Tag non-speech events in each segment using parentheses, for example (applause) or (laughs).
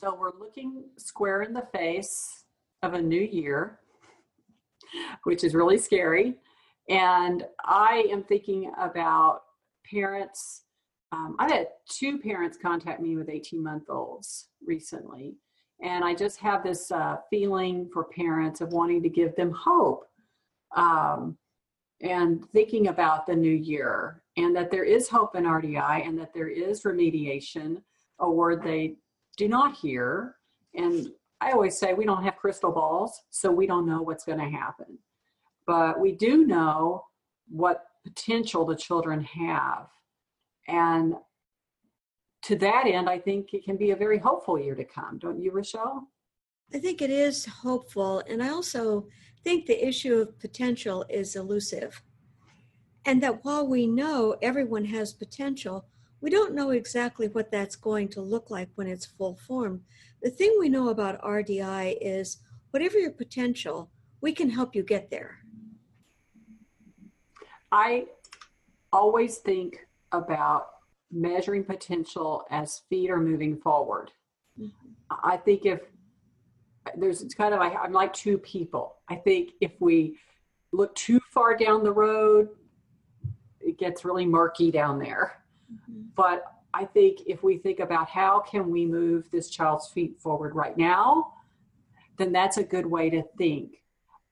So we're looking square in the face of a new year, which is really scary. And I am thinking about parents. Um, I've had two parents contact me with 18 month olds recently. And I just have this uh, feeling for parents of wanting to give them hope um, and thinking about the new year and that there is hope in RDI and that there is remediation, a word they do not hear. And I always say we don't have crystal balls, so we don't know what's going to happen. But we do know what potential the children have. And to that end, I think it can be a very hopeful year to come. Don't you, Rochelle? I think it is hopeful. And I also think the issue of potential is elusive. And that while we know everyone has potential, we don't know exactly what that's going to look like when it's full form. The thing we know about RDI is whatever your potential, we can help you get there. I always think about measuring potential as feet are moving forward. Mm-hmm. I think if there's it's kind of like I'm like two people. I think if we look too far down the road, it gets really murky down there. Mm-hmm. But I think if we think about how can we move this child's feet forward right now, then that's a good way to think.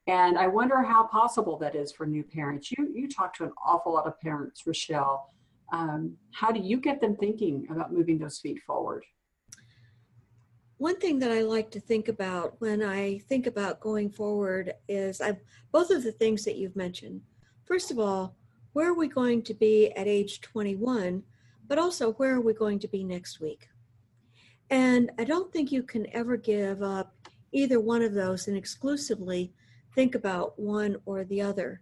And I wonder how possible that is for new parents. You you talk to an awful lot of parents, Rochelle. Um, how do you get them thinking about moving those feet forward? One thing that I like to think about when I think about going forward is I both of the things that you've mentioned. First of all, where are we going to be at age 21, but also where are we going to be next week? And I don't think you can ever give up either one of those and exclusively think about one or the other.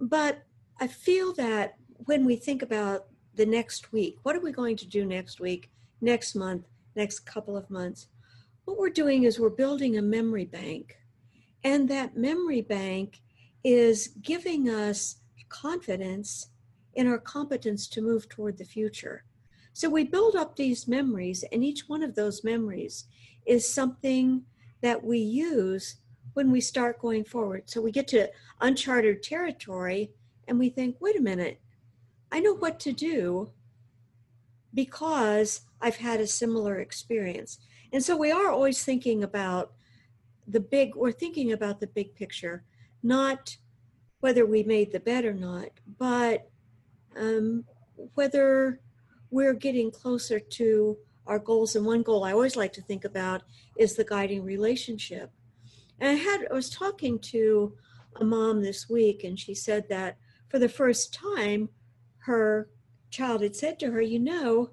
But I feel that when we think about the next week, what are we going to do next week, next month, next couple of months? What we're doing is we're building a memory bank. And that memory bank is giving us confidence in our competence to move toward the future. So we build up these memories, and each one of those memories is something that we use when we start going forward. So we get to uncharted territory and we think, wait a minute, I know what to do because I've had a similar experience. And so we are always thinking about the big, we're thinking about the big picture, not whether we made the bet or not, but um, whether we're getting closer to our goals. And one goal I always like to think about is the guiding relationship. And I had I was talking to a mom this week, and she said that for the first time, her child had said to her, "You know,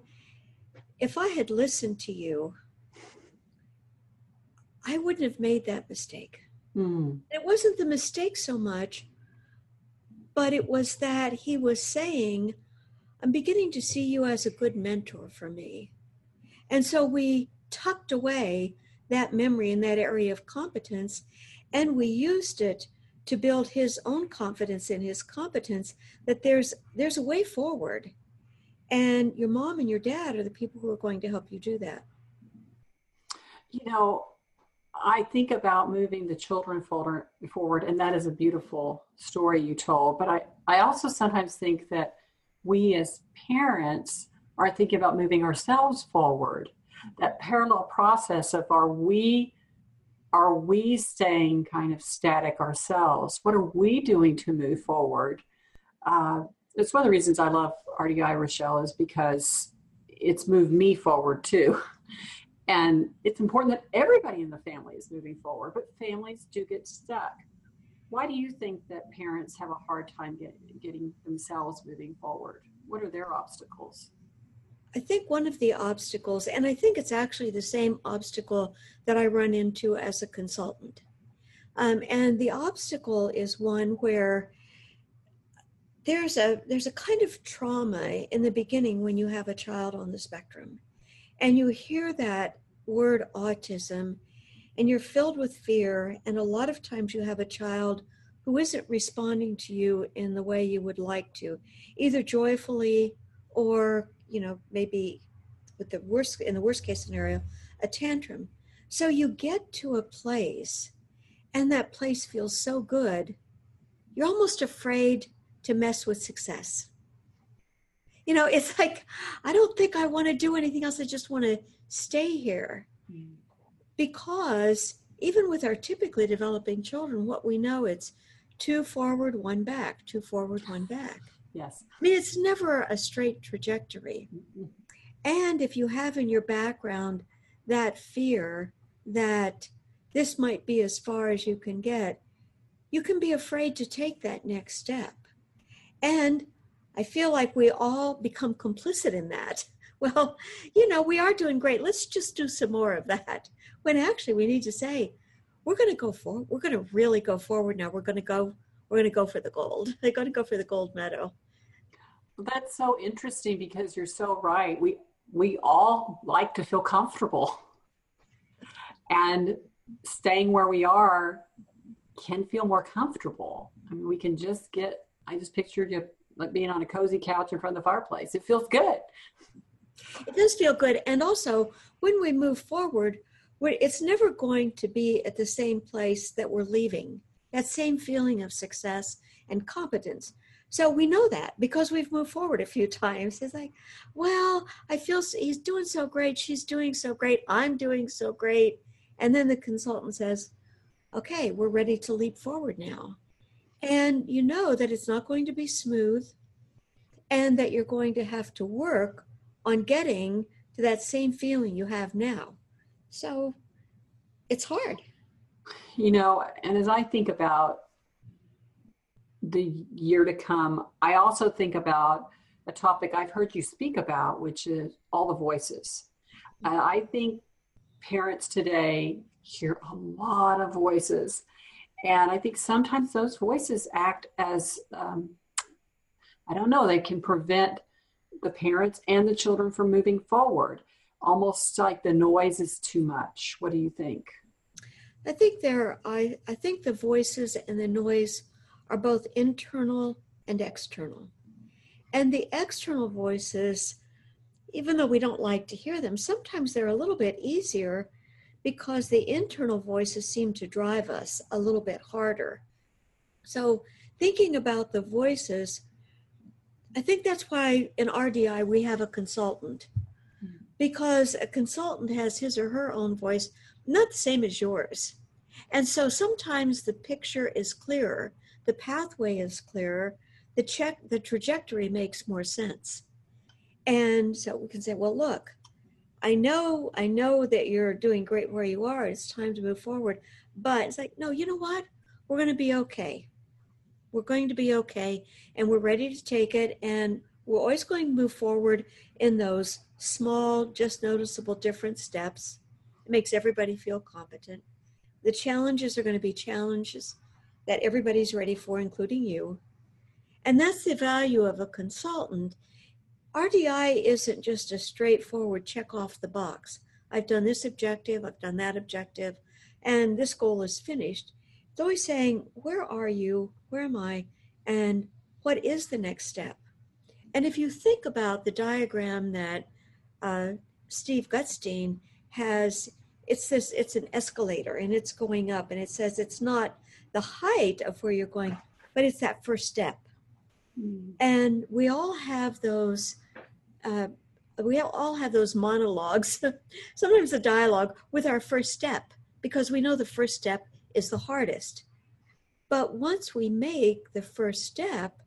if I had listened to you, I wouldn't have made that mistake." Mm. It wasn't the mistake so much but it was that he was saying, I'm beginning to see you as a good mentor for me. And so we tucked away that memory in that area of competence and we used it to build his own confidence in his competence that there's there's a way forward and your mom and your dad are the people who are going to help you do that you know I think about moving the children forward, and that is a beautiful story you told. But I, I also sometimes think that we as parents are thinking about moving ourselves forward. That parallel process of are we are we staying kind of static ourselves? What are we doing to move forward? Uh, it's one of the reasons I love RDI Rochelle is because it's moved me forward too. (laughs) And it's important that everybody in the family is moving forward, but families do get stuck. Why do you think that parents have a hard time get, getting themselves moving forward? What are their obstacles? I think one of the obstacles, and I think it's actually the same obstacle that I run into as a consultant. Um, and the obstacle is one where there's a there's a kind of trauma in the beginning when you have a child on the spectrum and you hear that word autism and you're filled with fear and a lot of times you have a child who isn't responding to you in the way you would like to either joyfully or you know maybe with the worst in the worst case scenario a tantrum. So you get to a place and that place feels so good, you're almost afraid to mess with success. You know, it's (laughs) like, I don't think I want to do anything else. I just want to stay here. Mm. Because even with our typically developing children, what we know it's two forward, one back, two forward, one back. (sighs) Yes. I mean, it's never a straight trajectory. Mm-hmm. And if you have in your background that fear that this might be as far as you can get, you can be afraid to take that next step. And I feel like we all become complicit in that. (laughs) Well, you know, we are doing great. Let's just do some more of that. When actually we need to say, we're going to go forward. We're going to really go forward now. We're going to go. We're going to go for the gold. (laughs) They're going to go for the gold medal. That's so interesting because you're so right. We we all like to feel comfortable, and staying where we are can feel more comfortable. I mean, we can just get. I just pictured you like being on a cozy couch in front of the fireplace. It feels good. It does feel good, and also when we move forward, it's never going to be at the same place that we're leaving. That same feeling of success and competence. So we know that because we've moved forward a few (laughs) times. It's like, well, I feel he's doing so great. She's doing so great. I'm doing so great. And then the consultant says, okay, we're ready to leap forward now. And you know that it's not going to be smooth and that you're going to have to work on getting to that same feeling you have now. So it's hard. You know, and as I think about the year to come, I also think about a topic I've heard you speak about, which is all the voices. And I think parents today hear a lot of voices. And I think sometimes those voices act as, um, I don't know, they can prevent the parents and the children from moving forward almost like the noise is too much. What do you think? I think there I, I think the voices and the noise are both internal and external. And the external voices, even though we don't like to hear them, sometimes they're a little bit easier because the internal voices seem to drive us a little bit harder. So, thinking about the voices, I think that's why in RDI we have a consultant because a consultant has his or her own voice, not the same as yours. And so sometimes the picture is clearer, the pathway is clearer, the check the trajectory makes more sense. And so we can say, well, look, I know, I know that you're doing great where you are. It's time to move forward. But it's like, no, you know what? We're going to be okay. We're going to be okay. And we're ready to take it. And we're always going to move forward in those small, just noticeable different steps. It makes everybody feel competent. The challenges are going to be challenges that everybody's ready for, including you. And that's the value of a consultant. RDI isn't just a straightforward check off the box. I've done this objective, I've done that objective, and this goal is finished. It's always saying, Where are you? Where am I? And what is the next step? And if you think about the diagram that uh, Steve Gutstein has, it's this, it's an escalator and it's going up and it says it's not the height of where you're going, but it's that first step. Mm. And we all have those, uh, we all have those monologues, (laughs) sometimes a dialogue with our first step, because we know the first step is the hardest. But once we make the first step,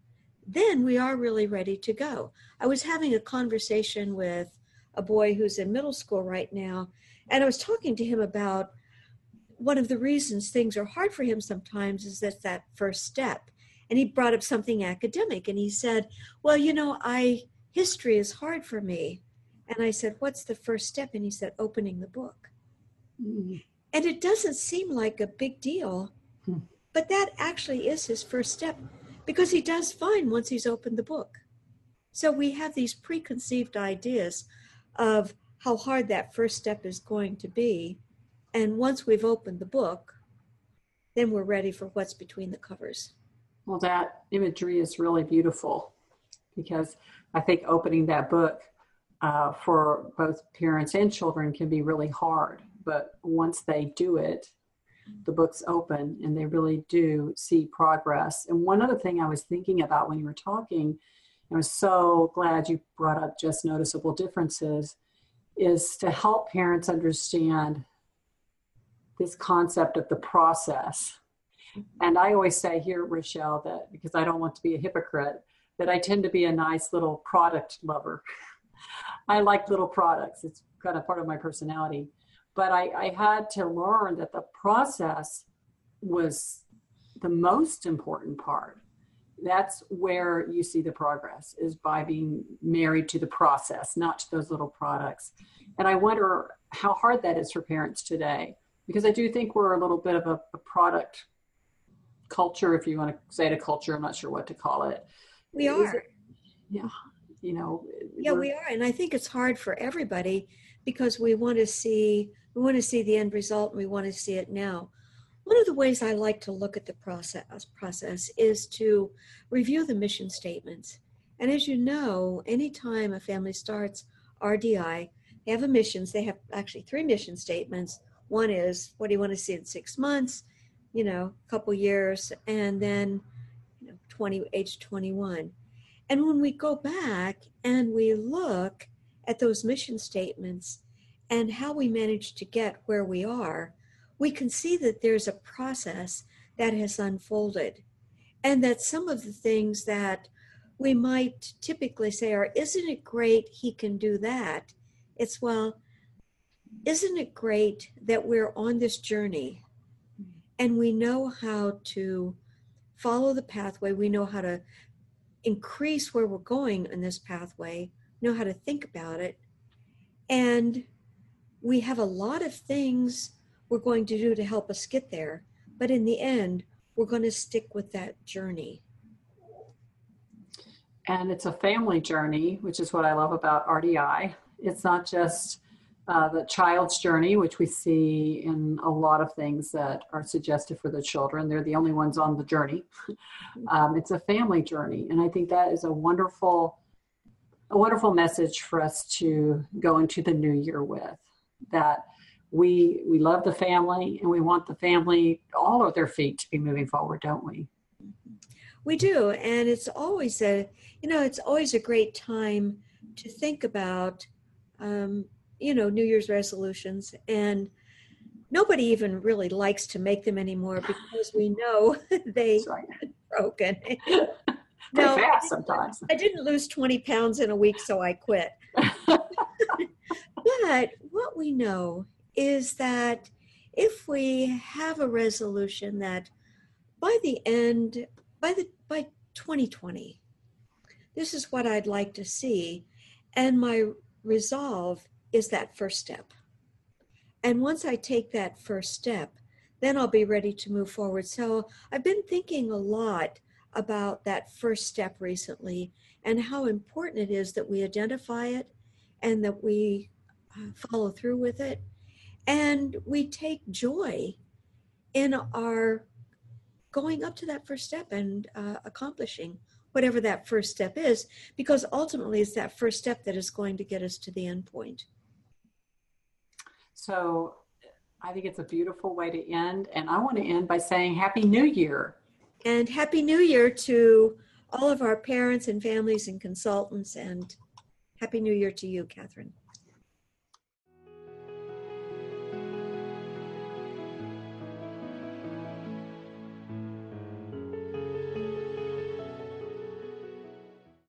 then we are really ready to go. I was having a conversation with a boy who's in middle school right now, and I was talking to him about one of the reasons things are hard for him sometimes is that that first step. And he brought up something academic and he said, Well, you know, I history is hard for me. And I said, What's the first step? And he said, Opening the book. Mm. And it doesn't seem like a big deal, mm. but that actually is his first step because he does fine once he's opened the book. So we have these preconceived ideas of how hard that first step is going to be. And once we've opened the book, then we're ready for what's between the covers. Well, that imagery is really beautiful because I think opening that book uh, for both parents and children can be really hard. But once they do it, the books open and they really do see progress. And one other thing I was thinking about when you were talking, and I was so glad you brought up just noticeable differences, is to help parents understand this concept of the process. And I always say here, Rochelle, that because I don't want to be a hypocrite, that I tend to be a nice little product lover. (laughs) I like little products. It's kind of part of my personality. But I, I had to learn that the process was the most important part. That's where you see the progress is by being married to the process, not to those little products. And I wonder how hard that is for parents today, because I do think we're a little bit of a, a product culture, if you want to say it a culture, I'm not sure what to call it. We are. It, yeah you know yeah we are and i think it's hard for everybody because we want to see we want to see the end result and we want to see it now one of the ways i like to look at the process process is to review the mission statements and as you know anytime a family starts rdi they have a missions they have actually three mission statements one is what do you want to see in six months you know a couple years and then you know 20 age 21 and when we go back and we look at those mission statements and how we managed to get where we are, we can see that there's a process that has unfolded. And that some of the things that we might typically say are, isn't it great he can do that? It's, well, isn't it great that we're on this journey and we know how to follow the pathway, we know how to increase where we're going in this pathway, know how to think about it. And we have a lot of things we're going to do to help us get there. But in the end, we're going to stick with that journey. And it's a family journey, which is what I love about RDI. It's not just uh, the child's journey, which we see in a lot of things that are suggested for the children. They're the only ones on the journey. (laughs) um, it's a family journey, and I think that is a wonderful, a wonderful message for us to go into the new year with. That we we love the family, and we want the family, all of their feet, to be moving forward, don't we? We do, and it's always a, you know, it's always a great time to think about. Um, you know, New Year's resolutions. And nobody even really likes to make them anymore (sighs) because we know (laughs) they right. (laughs) broken. (laughs) no, fast sometimes. I didn't lose 20 pounds in a week, so I quit. but what we know is that if we have a resolution that by the end, by the by 2020, this is what I'd like to see, and my resolve is that first step. And once I take that first step, then I'll be ready to move forward. So I've been thinking a lot about that first step recently and how important it is that we identify it and that we uh, follow through with it. And we take joy in our going up to that first step and uh, accomplishing whatever that first step is, because ultimately it's that first step that is going to get us to the end point. So I think it's a beautiful way to end. And I want to end by saying Happy New Year. And Happy New Year to all of our parents and families and consultants. And Happy New Year to you, Catherine.